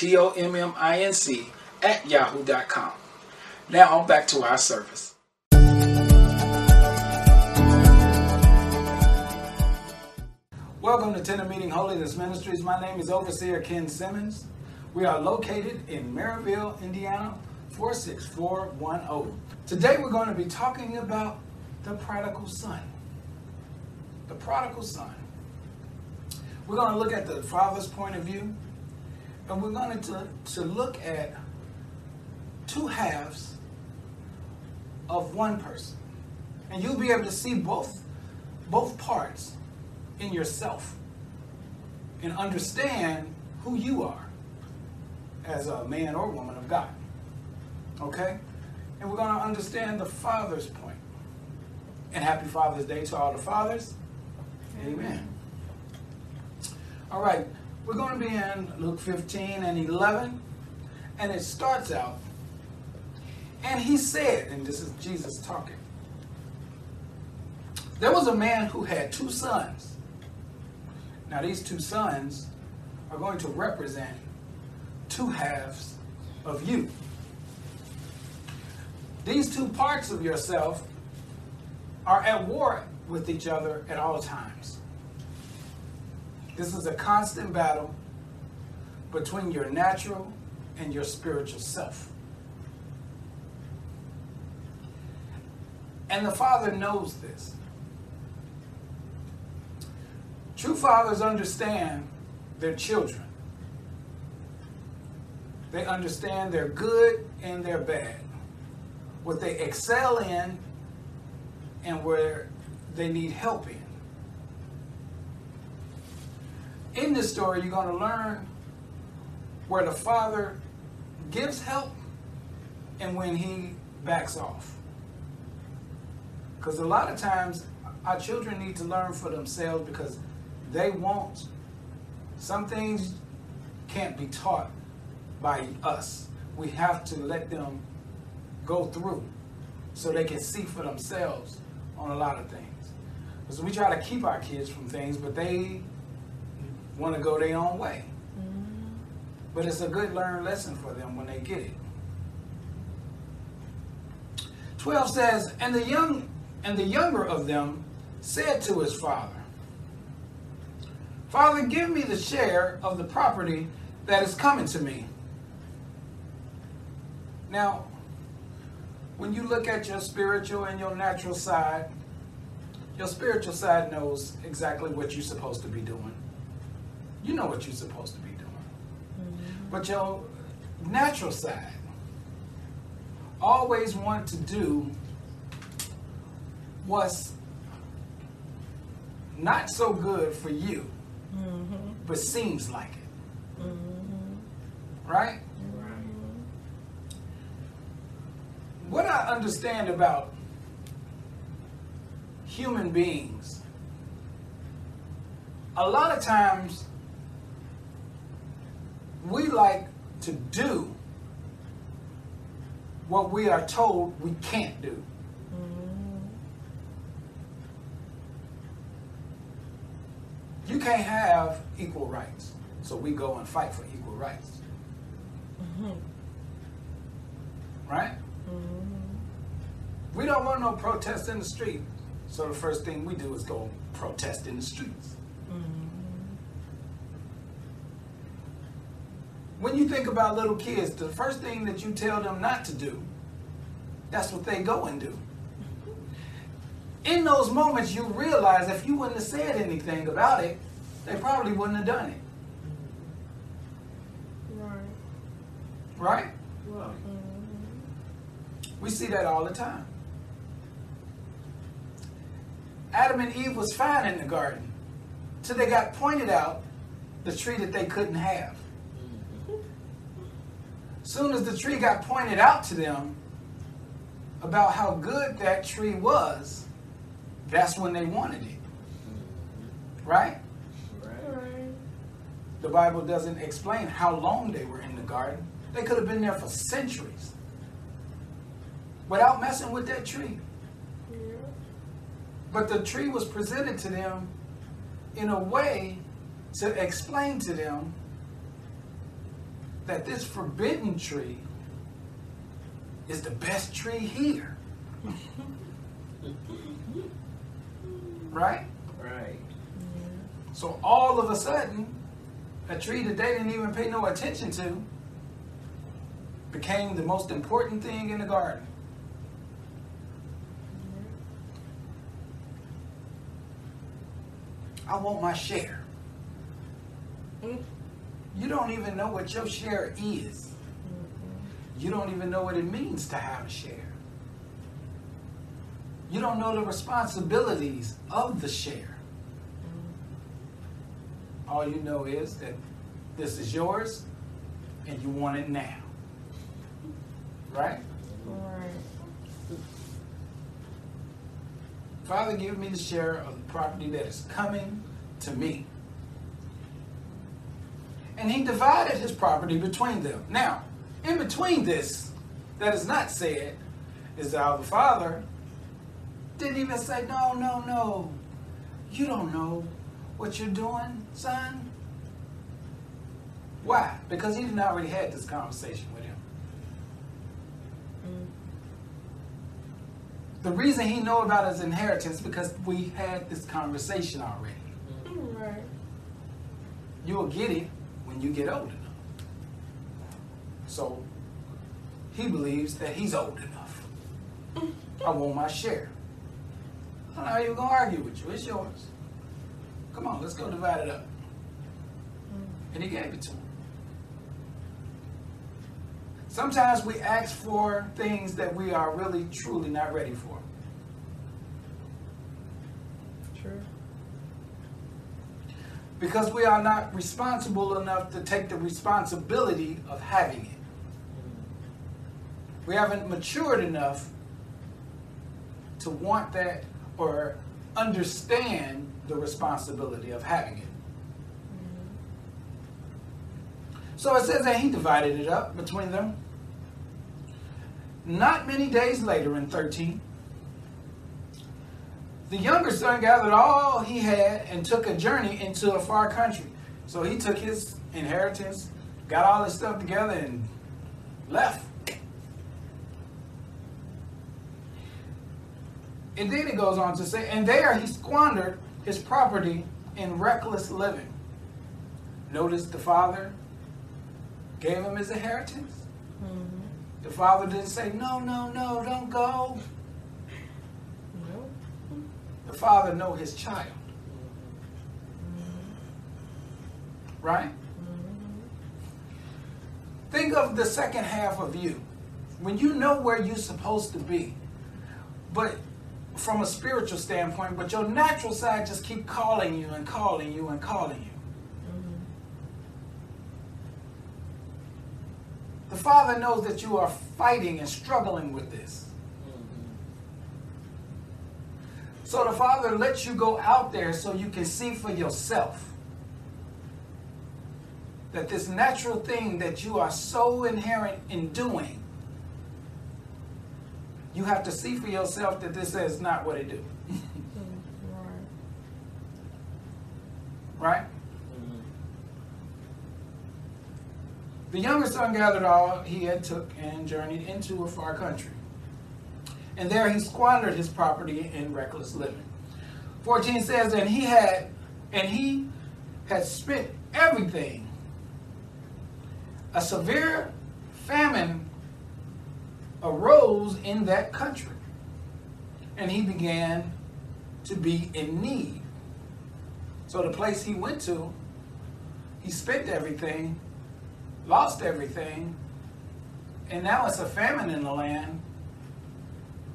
T-O-M-M-I-N-C at yahoo.com. Now on back to our service. Welcome to Tent of Meeting Holiness Ministries. My name is Overseer Ken Simmons. We are located in Merrillville, Indiana, 46410. Today we're going to be talking about the prodigal son. The prodigal son. We're going to look at the father's point of view, and we're going to, to look at two halves of one person. And you'll be able to see both, both parts in yourself and understand who you are as a man or woman of God. Okay? And we're going to understand the Father's point. And happy Father's Day to all the fathers. Amen. All right. We're going to be in Luke 15 and 11. And it starts out, and he said, and this is Jesus talking, there was a man who had two sons. Now, these two sons are going to represent two halves of you. These two parts of yourself are at war with each other at all times. This is a constant battle between your natural and your spiritual self. And the Father knows this. True fathers understand their children. They understand their good and their bad, what they excel in and where they need help in. In this story, you're going to learn where the father gives help and when he backs off. Because a lot of times, our children need to learn for themselves because they won't. Some things can't be taught by us. We have to let them go through so they can see for themselves on a lot of things. Because we try to keep our kids from things, but they want to go their own way. Mm-hmm. But it's a good learned lesson for them when they get it. 12 says, and the young and the younger of them said to his father, Father, give me the share of the property that is coming to me. Now, when you look at your spiritual and your natural side, your spiritual side knows exactly what you're supposed to be doing you know what you're supposed to be doing. Mm-hmm. But your natural side always want to do what's not so good for you, mm-hmm. but seems like it. Mm-hmm. Right? What I understand about human beings, a lot of times we like to do what we are told we can't do. Mm-hmm. You can't have equal rights. So we go and fight for equal rights. Mm-hmm. Right? Mm-hmm. We don't want no protest in the street. So the first thing we do is go protest in the streets. When you think about little kids, the first thing that you tell them not to do that's what they go and do. In those moments, you realize if you wouldn't have said anything about it, they probably wouldn't have done it. Right. Right? We see that all the time. Adam and Eve was fine in the garden till they got pointed out the tree that they couldn't have. Soon as the tree got pointed out to them about how good that tree was, that's when they wanted it. Right? Right. The Bible doesn't explain how long they were in the garden. They could have been there for centuries without messing with that tree. Yeah. But the tree was presented to them in a way to explain to them that this forbidden tree is the best tree here. right? Right. So all of a sudden, a tree that they didn't even pay no attention to became the most important thing in the garden. I want my share. Mm. You don't even know what your share is. You don't even know what it means to have a share. You don't know the responsibilities of the share. All you know is that this is yours and you want it now. Right? Right. Father, give me the share of the property that is coming to me. And he divided his property between them. Now, in between this, that is not said, is that the father didn't even say, No, no, no. You don't know what you're doing, son. Why? Because he didn't already had this conversation with him. Mm. The reason he know about his inheritance because we had this conversation already. Right. You will get it when you get old enough. So he believes that he's old enough. Mm-hmm. I want my share. I'm not even gonna argue with you. It's yours. Come on, let's go divide it up. Mm-hmm. And he gave it to him. Sometimes we ask for things that we are really truly not ready for. True. Because we are not responsible enough to take the responsibility of having it. We haven't matured enough to want that or understand the responsibility of having it. So it says that he divided it up between them. Not many days later, in 13, the younger son gathered all he had and took a journey into a far country. So he took his inheritance, got all his stuff together, and left. And then it goes on to say, and there he squandered his property in reckless living. Notice the father gave him his inheritance. Mm-hmm. The father didn't say, no, no, no, don't go. The father know his child. Right? Think of the second half of you. When you know where you're supposed to be, but from a spiritual standpoint, but your natural side just keep calling you and calling you and calling you. The Father knows that you are fighting and struggling with this. So the Father lets you go out there so you can see for yourself that this natural thing that you are so inherent in doing, you have to see for yourself that this is not what it do. Right. The younger son gathered all he had took and journeyed into a far country. And there he squandered his property in reckless living. 14 says, and he had and he had spent everything. A severe famine arose in that country, and he began to be in need. So the place he went to, he spent everything, lost everything, and now it's a famine in the land,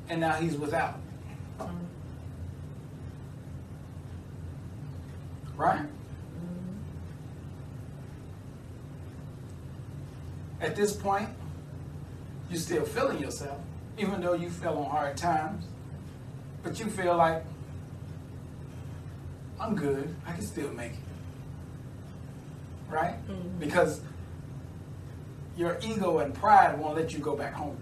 and now he's without. Right? At this point, you're still feeling yourself, even though you fell on hard times, but you feel like, I'm good, I can still make it. Right? Mhm. Because your ego and pride won't let you go back home.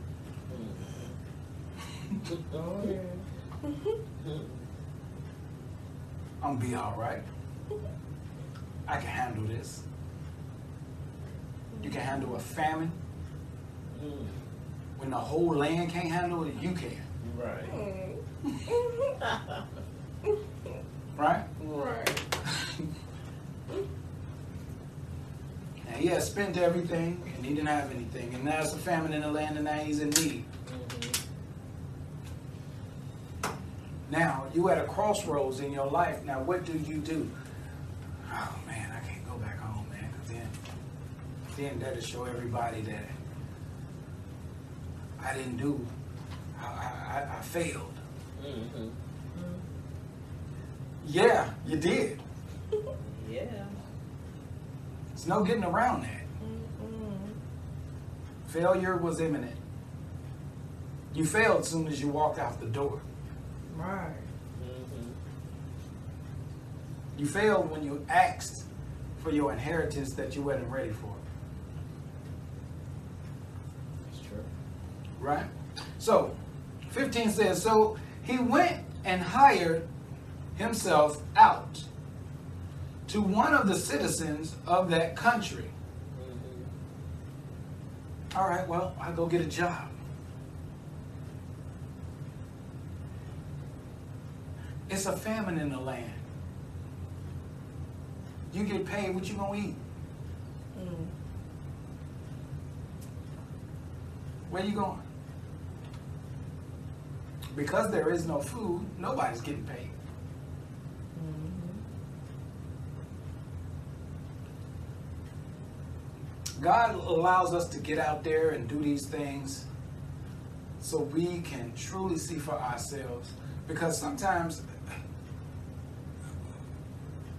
Oh, yeah. I'm gonna be all right. I can handle this. You can handle a famine when the whole land can't handle it. You can, Right. right? right. And he has spent everything, and he didn't have anything, and now it's a famine in the land, and now he's in need. Now you at a crossroads in your life. Now what do you do? Oh man, I can't go back home, man. then, then that'll show everybody that I didn't do. I, I, I- failed. Mm-hmm. Yeah, you did. Yeah. There's no getting around that. Mm-mm. Failure was imminent. You failed as soon as you walked out the door. Right. Mm-hmm. You failed when you asked for your inheritance that you wasn't ready for. It's true. Right? So, 15 says, So he went and hired himself out to one of the citizens of that country. Mm-hmm. All right, well, I'll go get a job. It's a famine in the land. You get paid, what you gonna eat? Mm. Where you going? Because there is no food, nobody's getting paid. Mm-hmm. God allows us to get out there and do these things so we can truly see for ourselves. Because sometimes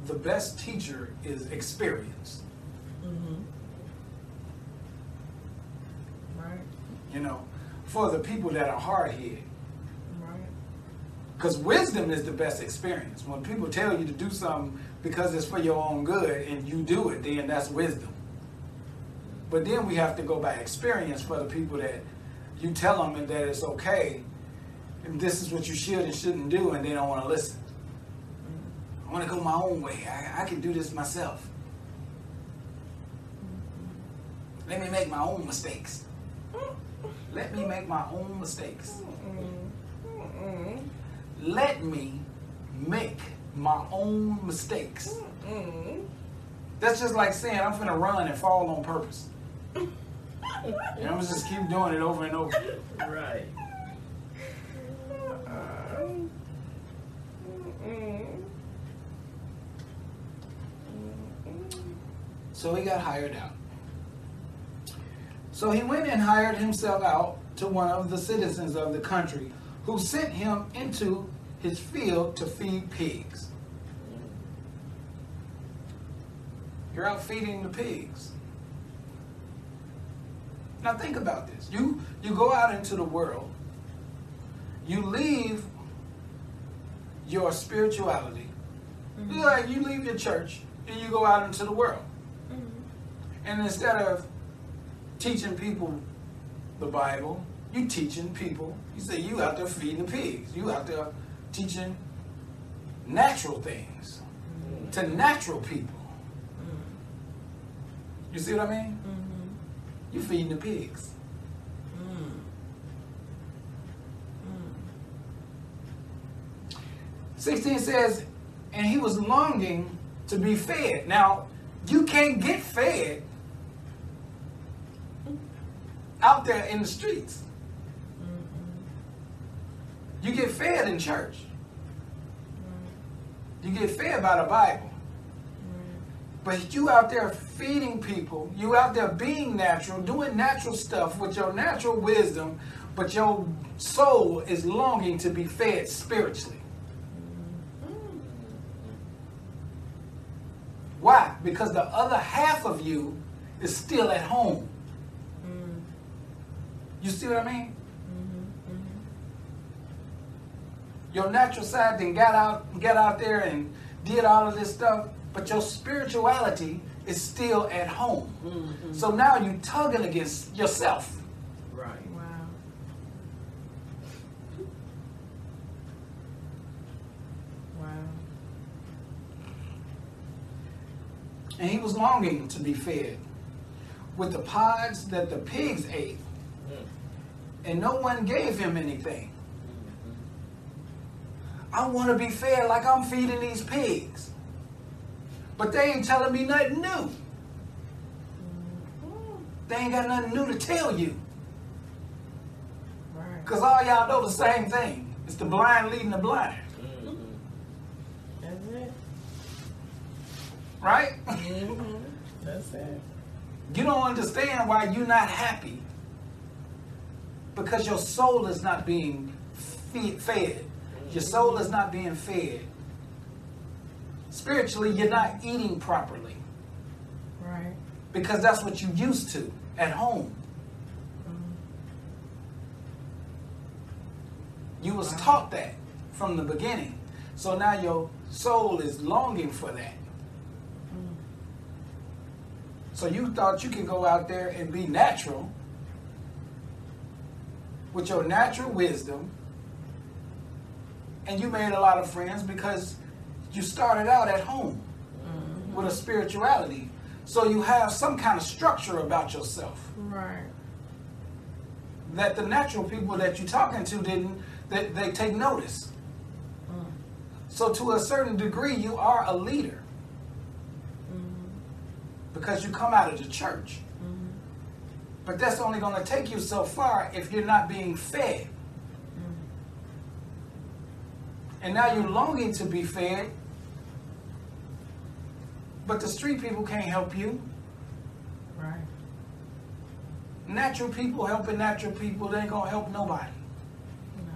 the best teacher is experience. Mm-hmm. Right. You know, for the people that are hard headed. Right. Because wisdom is the best experience. When people tell you to do something because it's for your own good and you do it, then that's wisdom. But then we have to go by experience for the people that you tell them and that it's okay and this is what you should and shouldn't do and they don't want to listen. I want to go my own way. I, I can do this myself. Let me make my own mistakes. Let me make my own mistakes. Let me make my own mistakes. That's just like saying I'm gonna run and fall on purpose. And I'm gonna just keep doing it over and over. Right. Uh-uh. So he got hired out. So he went and hired himself out to one of the citizens of the country who sent him into his field to feed pigs. You're out feeding the pigs. Now think about this. You you go out into the world. You leave your spirituality. Mhm. Like you leave your church and you go out into the world. And instead of teaching people the Bible, you teaching people. You say you out there feeding the pigs. You out there teaching natural things to natural people. You see what I mean? Mhm. You feeding the pigs. 16 says, and he was longing to be fed. Now, you can't get fed out there in the streets. Mm-hmm. You get fed in church. You get fed by the Bible. Mm-hmm. But you out there feeding people, you out there being natural, doing natural stuff with your natural wisdom, but your soul is longing to be fed spiritually. Mm-hmm. Why? Because the other half of you is still at home. You see what I mean? Your natural side then got out, got out there and did all of this stuff, but your spirituality is still at home. Mm-hmm. So now you're tugging against yourself. Right. Wow. Wow. And he was longing to be fed with the pods that the pigs ate. And no one gave him anything. I want to be fed like I'm feeding these pigs. But they ain't telling me nothing new. They ain't got nothing new to tell you. Because all y'all know the same thing. It's the blind leading the blind. That's it. Right? Mm-hmm. That's it. You don't understand why you're not happy. Because your soul is not being fed. Your soul is not being fed. Spiritually, you're not eating properly. Right. Because that's what you used to at home. You was Wow. taught that from the beginning. So now your soul is longing for that. Mm. So you thought you could go out there and be natural with your natural wisdom. And you made a lot of friends because you started out at home with a spirituality. So you have some kind of structure about yourself Right. that the natural people that you're talking to didn't they, they take notice. Mm. So to a certain degree you are a leader Mm-hmm. because you come out of the church. But that's only going to take you so far if you're not being fed. And now you're longing to be fed, but the street people can't help you. Right. Natural people helping natural people, they ain't going to help nobody. No.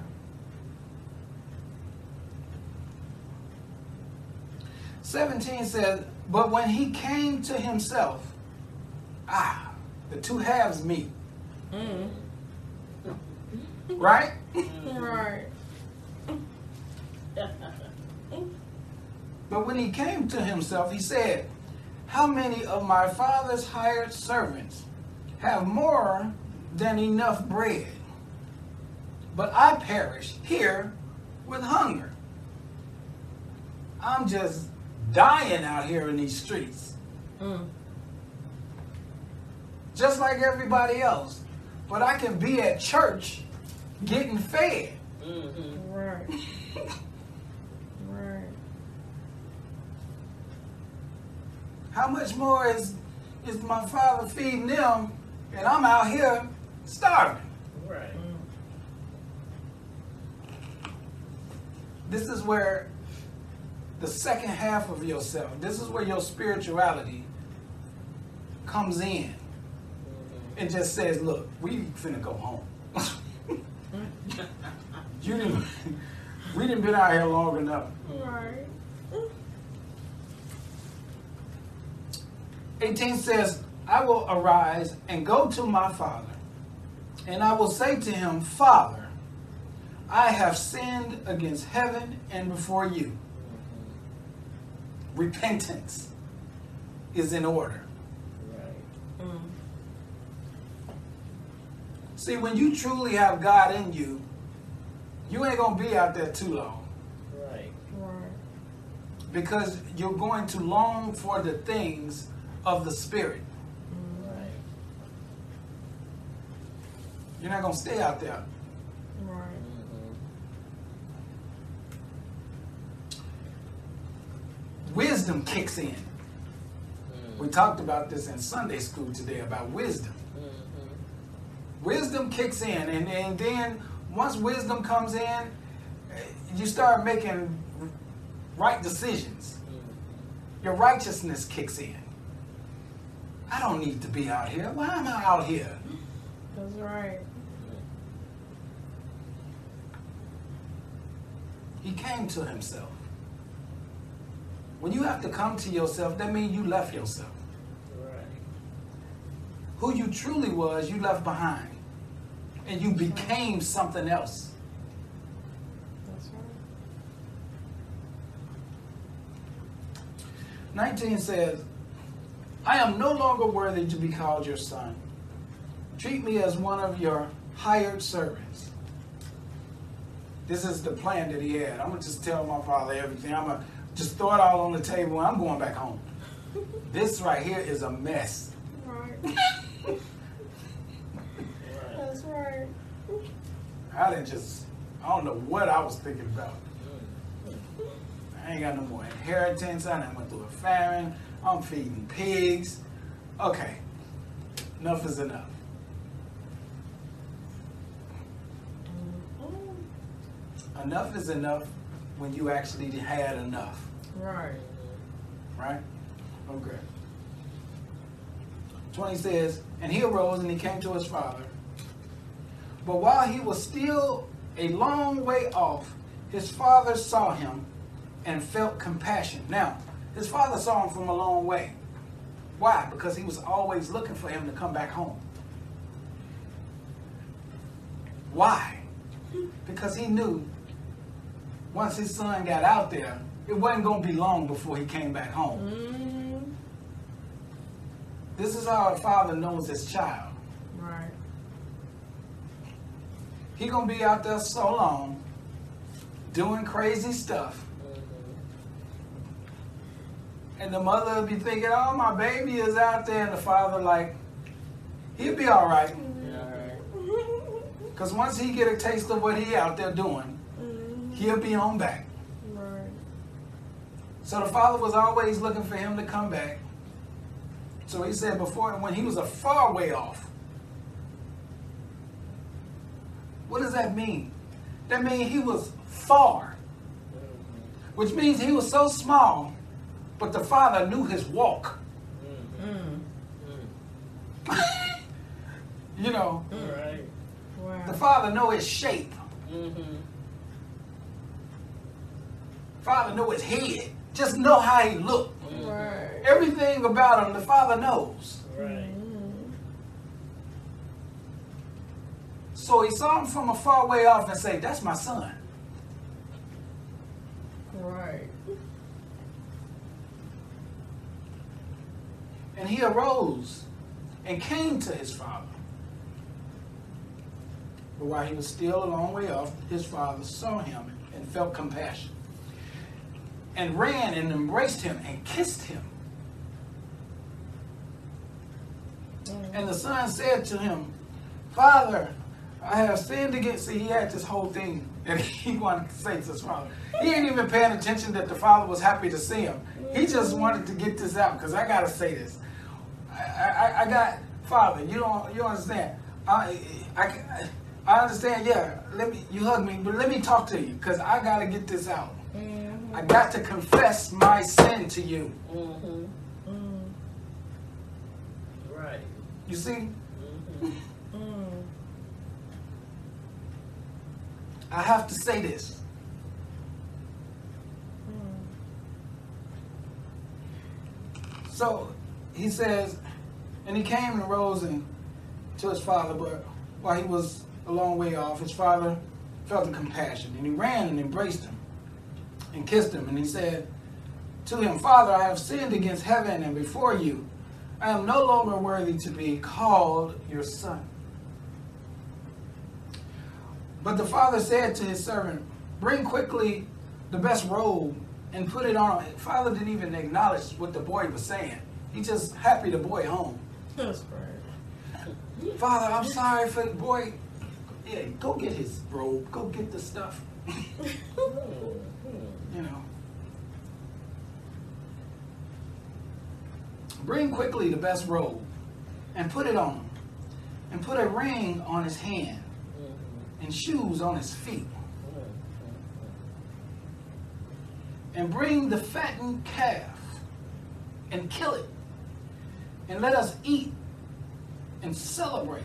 17 says, But when he came to himself, ah, the two halves meet, Mm. right? Right. But when he came to himself, he said, How many of my father's hired servants have more than enough bread? But I perish here with hunger. I'm just dying out here in these streets, Mm. Just like everybody else. But I can be at church getting fed. Mm-hmm. Right. Right. How much more is is my father feeding them, and I'm out here starving? Right. This is where the second half of yourself, this is where your spirituality comes in and just says, look, we finna go home. you didn't we didn't been out here long enough. Right. 18 says, I will arise and go to my father, and I will say to him, Father, I have sinned against heaven and before you. Mm-hmm. Repentance is in order. Right. Mm. See, when you truly have God in you, you ain't gonna be out there too long Right. Right. because you're going to long for the things of the Spirit. Right. You're not gonna stay out there. Right. Mm-hmm. Wisdom kicks in. Mm-hmm. We talked about this in Sunday school today about wisdom. Wisdom kicks in, and, and then once wisdom comes in, you start making right decisions. Your righteousness kicks in. I don't need to be out here. Why am I out here? That's right. He came to himself. When you have to come to yourself, that means you left yourself. Who you truly was, you left behind. And you became something else. That's right. 19 says, I am no longer worthy to be called your son. Treat me as one of your hired servants. This is the plan that he had. I'm going to just tell my father everything. I'm going to just throw it all on the table and I'm going back home. This right here is a mess. Right. Right. That's right. I didn't just, I don't know what I was thinking about. I ain't got no more inheritance. I done went through a famine. I'm feeding pigs. Okay, enough is enough. Enough is enough when you actually had enough, Right. right? Okay. 20 says, And he arose and he came to his father. But while he was still a long way off, his father saw him and felt compassion. Now, his father saw him from a long way. Why? Because he was always looking for him to come back home. Why? Because he knew once his son got out there, it wasn't going to be long before he came back home. Mm-hmm. This is how a father knows his child. Right. He gonna be out there so long, doing crazy stuff, and the mother will be thinking, "Oh, my baby is out there," and the father like, he'll be all right, Mm-hmm. cause once he get a taste of what he out there doing, Mhm. he'll be on back. Right. So the father was always looking for him to come back. So he said before, when he was a far way off. What does that mean? That means he was far, which means he was so small, but the father knew his walk. Mm. you know, Right. the father know his shape. Mm-hmm. Father know his head. Just know how he looked. Right. Everything about him, the father knows. Right. So he saw him from a far way off and said, "That's my son." Right. And he arose and came to his father. But while he was still a long way off, his father saw him and felt compassion, and ran and embraced him and kissed him. And the son said to him, Father, I have sinned against. See, he had this whole thing that he wanted to say to his father. He ain't even paying attention that the father was happy to see him. He just wanted to get this out because I gotta say this. I, I, I got father. You don't you understand. I, I I understand. Yeah, let me you hug me, but let me talk to you because I gotta get this out. Mhm. I got to confess my sin to you. Mm-hmm. Mm. Right. You see, Mm-hmm. Mm. I have to say this. So he says, and he came and rose and to his father, but while he was a long way off, his father felt the compassion, and he ran and embraced him and kissed him, and he said to him, Father, I have sinned against heaven and before you. I am no longer worthy to be called your son. But the father said to his servant, Bring quickly the best robe and put it on. Father didn't even acknowledge what the boy was saying. He just happy the boy home. That's right. Father, I'm sorry for the boy. Yeah, go get his robe. Go get the stuff. You know. Bring quickly the best robe and put it on him. And put a ring on his hand and shoes on his feet. and bring the fattened calf and kill it, and let us eat and celebrate.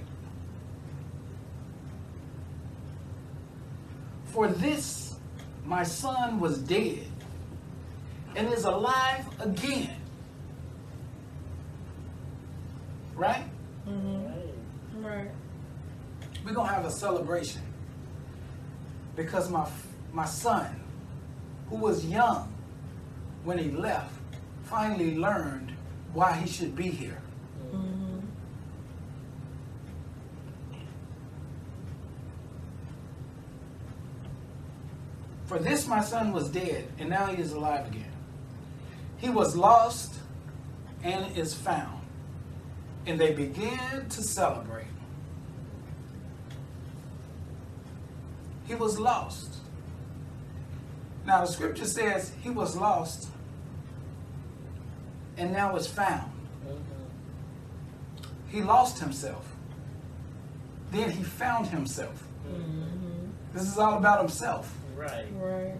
For this my son was dead and is alive again. Right? Mm-hmm. Right. We're going to have a celebration because my, my son, who was young when he left, finally learned why he should be here. Mm-hmm. For this my son was dead, and now he is alive again. He was lost and is found. And they began to celebrate. He was lost. Now the scripture says he was lost and now is found. Mm-hmm. He lost himself. Then he found himself. Mm-hmm. This is all about himself. Right. Right.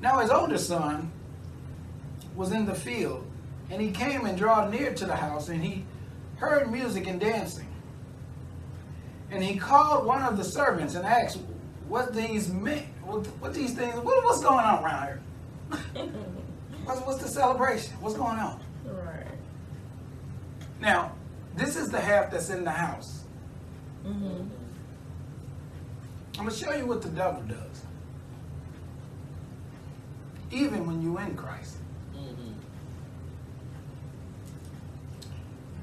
Now his older son was in the field, and he came and drawed near to the house, and he heard music and dancing. And he called one of the servants and asked, "What these men? What, what these things? What, what's going on around here? What's, what's the celebration? What's going on?" Right. Now, this is the half that's in the house. Mm-hmm. I'm gonna show you what the devil does. Even when you're in Christ. Mm-hmm.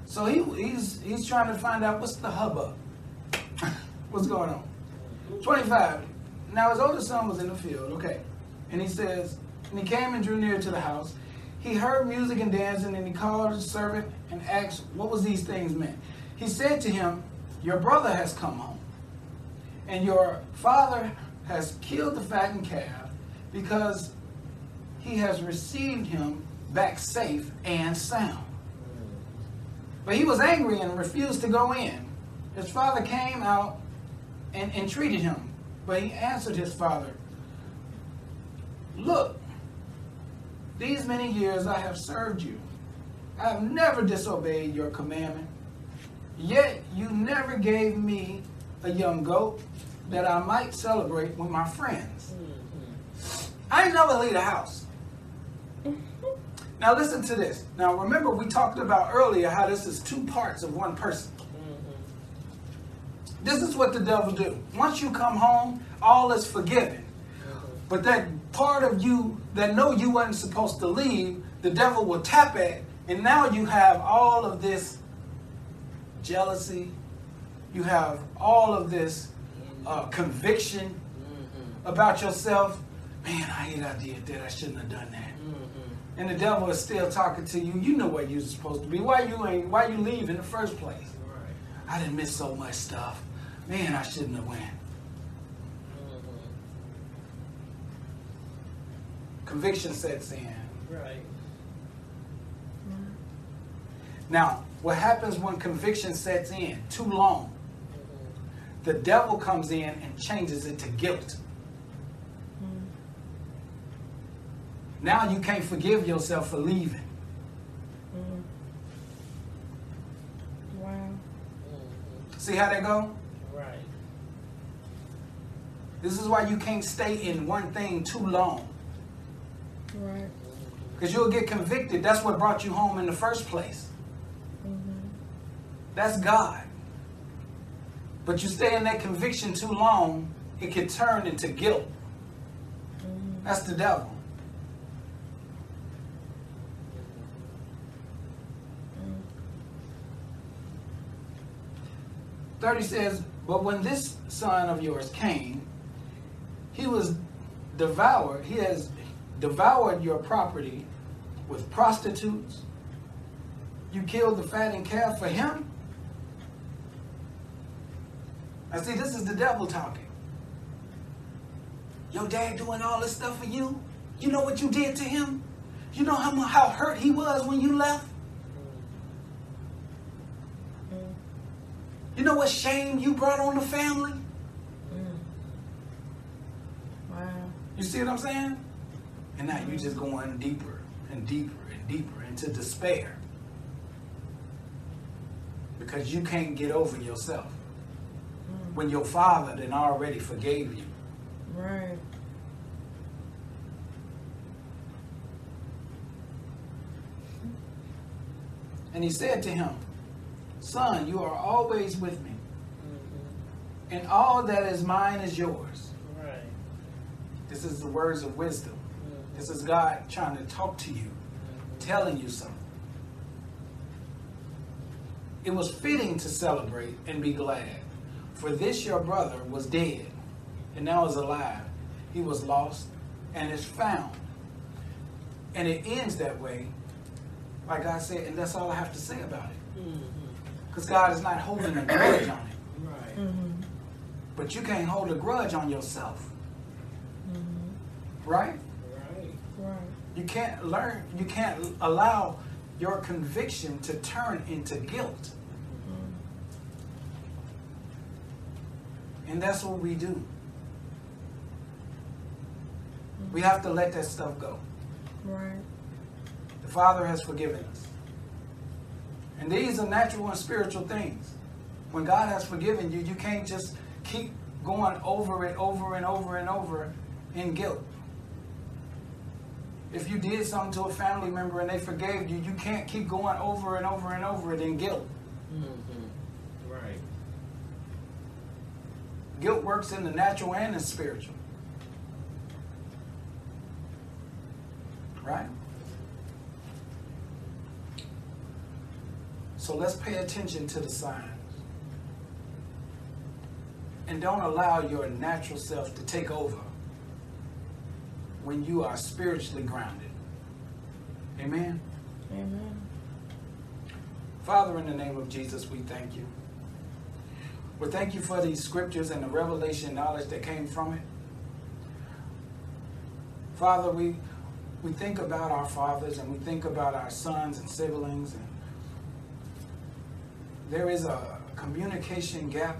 So he, he's he's trying to find out what's the hubbub. what's going on? 25. Now his older son was in the field, okay. And he says, and he came and drew near to the house. He heard music and dancing, and he called his servant and asked what was these things meant. He said to him, Your brother has come home, and your father has killed the fattened calf because he has received him back safe and sound. But he was angry and refused to go in. His father came out and entreated him, but he answered his father, Look, these many years I have served you. I have never disobeyed your commandment. Yet you never gave me a young goat that I might celebrate with my friends. Mm-hmm. I ain't never leave the house. Now listen to this. Now remember we talked about earlier how this is two parts of one person. This is what the devil do. Once you come home, all is forgiven. But that part of you that know you wasn't supposed to leave, the devil will tap at, and now you have all of this jealousy. You have all of this uh, conviction Mm-hmm. about yourself. Man, I hate I did that. I shouldn't have done that. Mm-hmm. And the devil is still talking to you. You know where you're supposed to be. Why you ain't? Why you leave in the first place? Right. I didn't miss so much stuff. Man, I shouldn't have went. Conviction sets in. Right. Now, what happens when conviction sets in too long? Mm-hmm. The devil comes in and changes it to guilt. Now you can't forgive yourself for leaving. Mm-hmm. Wow. See how that go? This is why you can't stay in one thing too long. Right. Because you'll get convicted. That's what brought you home in the first place. Mm-hmm. That's God. But you stay in that conviction too long, it can turn into guilt. Mm-hmm. That's the devil. 30 says, But when this son of yours came, he was devoured, he has devoured your property with prostitutes. You killed the fattened calf for him? I see, this is the devil talking. Your dad doing all this stuff for you? You know what you did to him? You know how, how hurt he was when you left? You know what shame you brought on the family? You see what I'm saying? And now you're just going deeper and deeper and deeper into despair. Because you can't get over yourself. Mm. When your father then already forgave you. Right. And he said to him, Son, you are always with me, Mm-hmm. and all that is mine is yours. Right. This is the words of wisdom. Mm-hmm. This is God trying to talk to you, telling you something. It was fitting to celebrate and be glad, for this your brother was dead and now is alive. He was lost and is found. And it ends that way, like I said, and that's all I have to say about it. Mm-hmm. Because God is not holding a grudge on it. Right. Mm-hmm. But you can't hold a grudge on yourself, Mm-hmm. Right? Right. Right. You can't learn, you can't allow your conviction to turn into guilt. Mm-hmm. And that's what we do. We have to let that stuff go. Right. The Father has forgiven us. And these are natural and spiritual things. When God has forgiven you, you can't just keep going over it over and over and over in guilt. If you did something to a family member and they forgave you, you can't keep going over and over and over it in guilt. Mm-hmm. Right. Guilt works in the natural and the spiritual. Right? So let's pay attention to the signs. And don't allow your natural self to take over when you are spiritually grounded. Amen. Amen. Father, in the name of Jesus, we thank you. We thank you for these scriptures and the revelation knowledge that came from it. Father, we we think about our fathers and we think about our sons and siblings and there is a communication gap.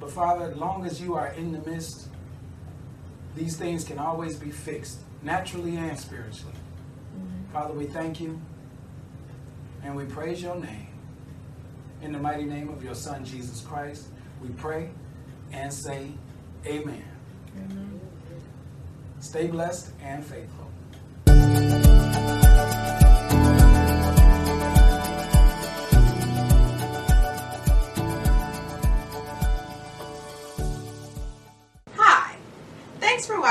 But Father, as long as you are in the midst, these things can always be fixed, naturally and spiritually. Mm-hmm. Father, we thank you and we praise your name. In the mighty name of your Son, Jesus Christ, we pray and say, Amen. Amen. Stay blessed and faithful.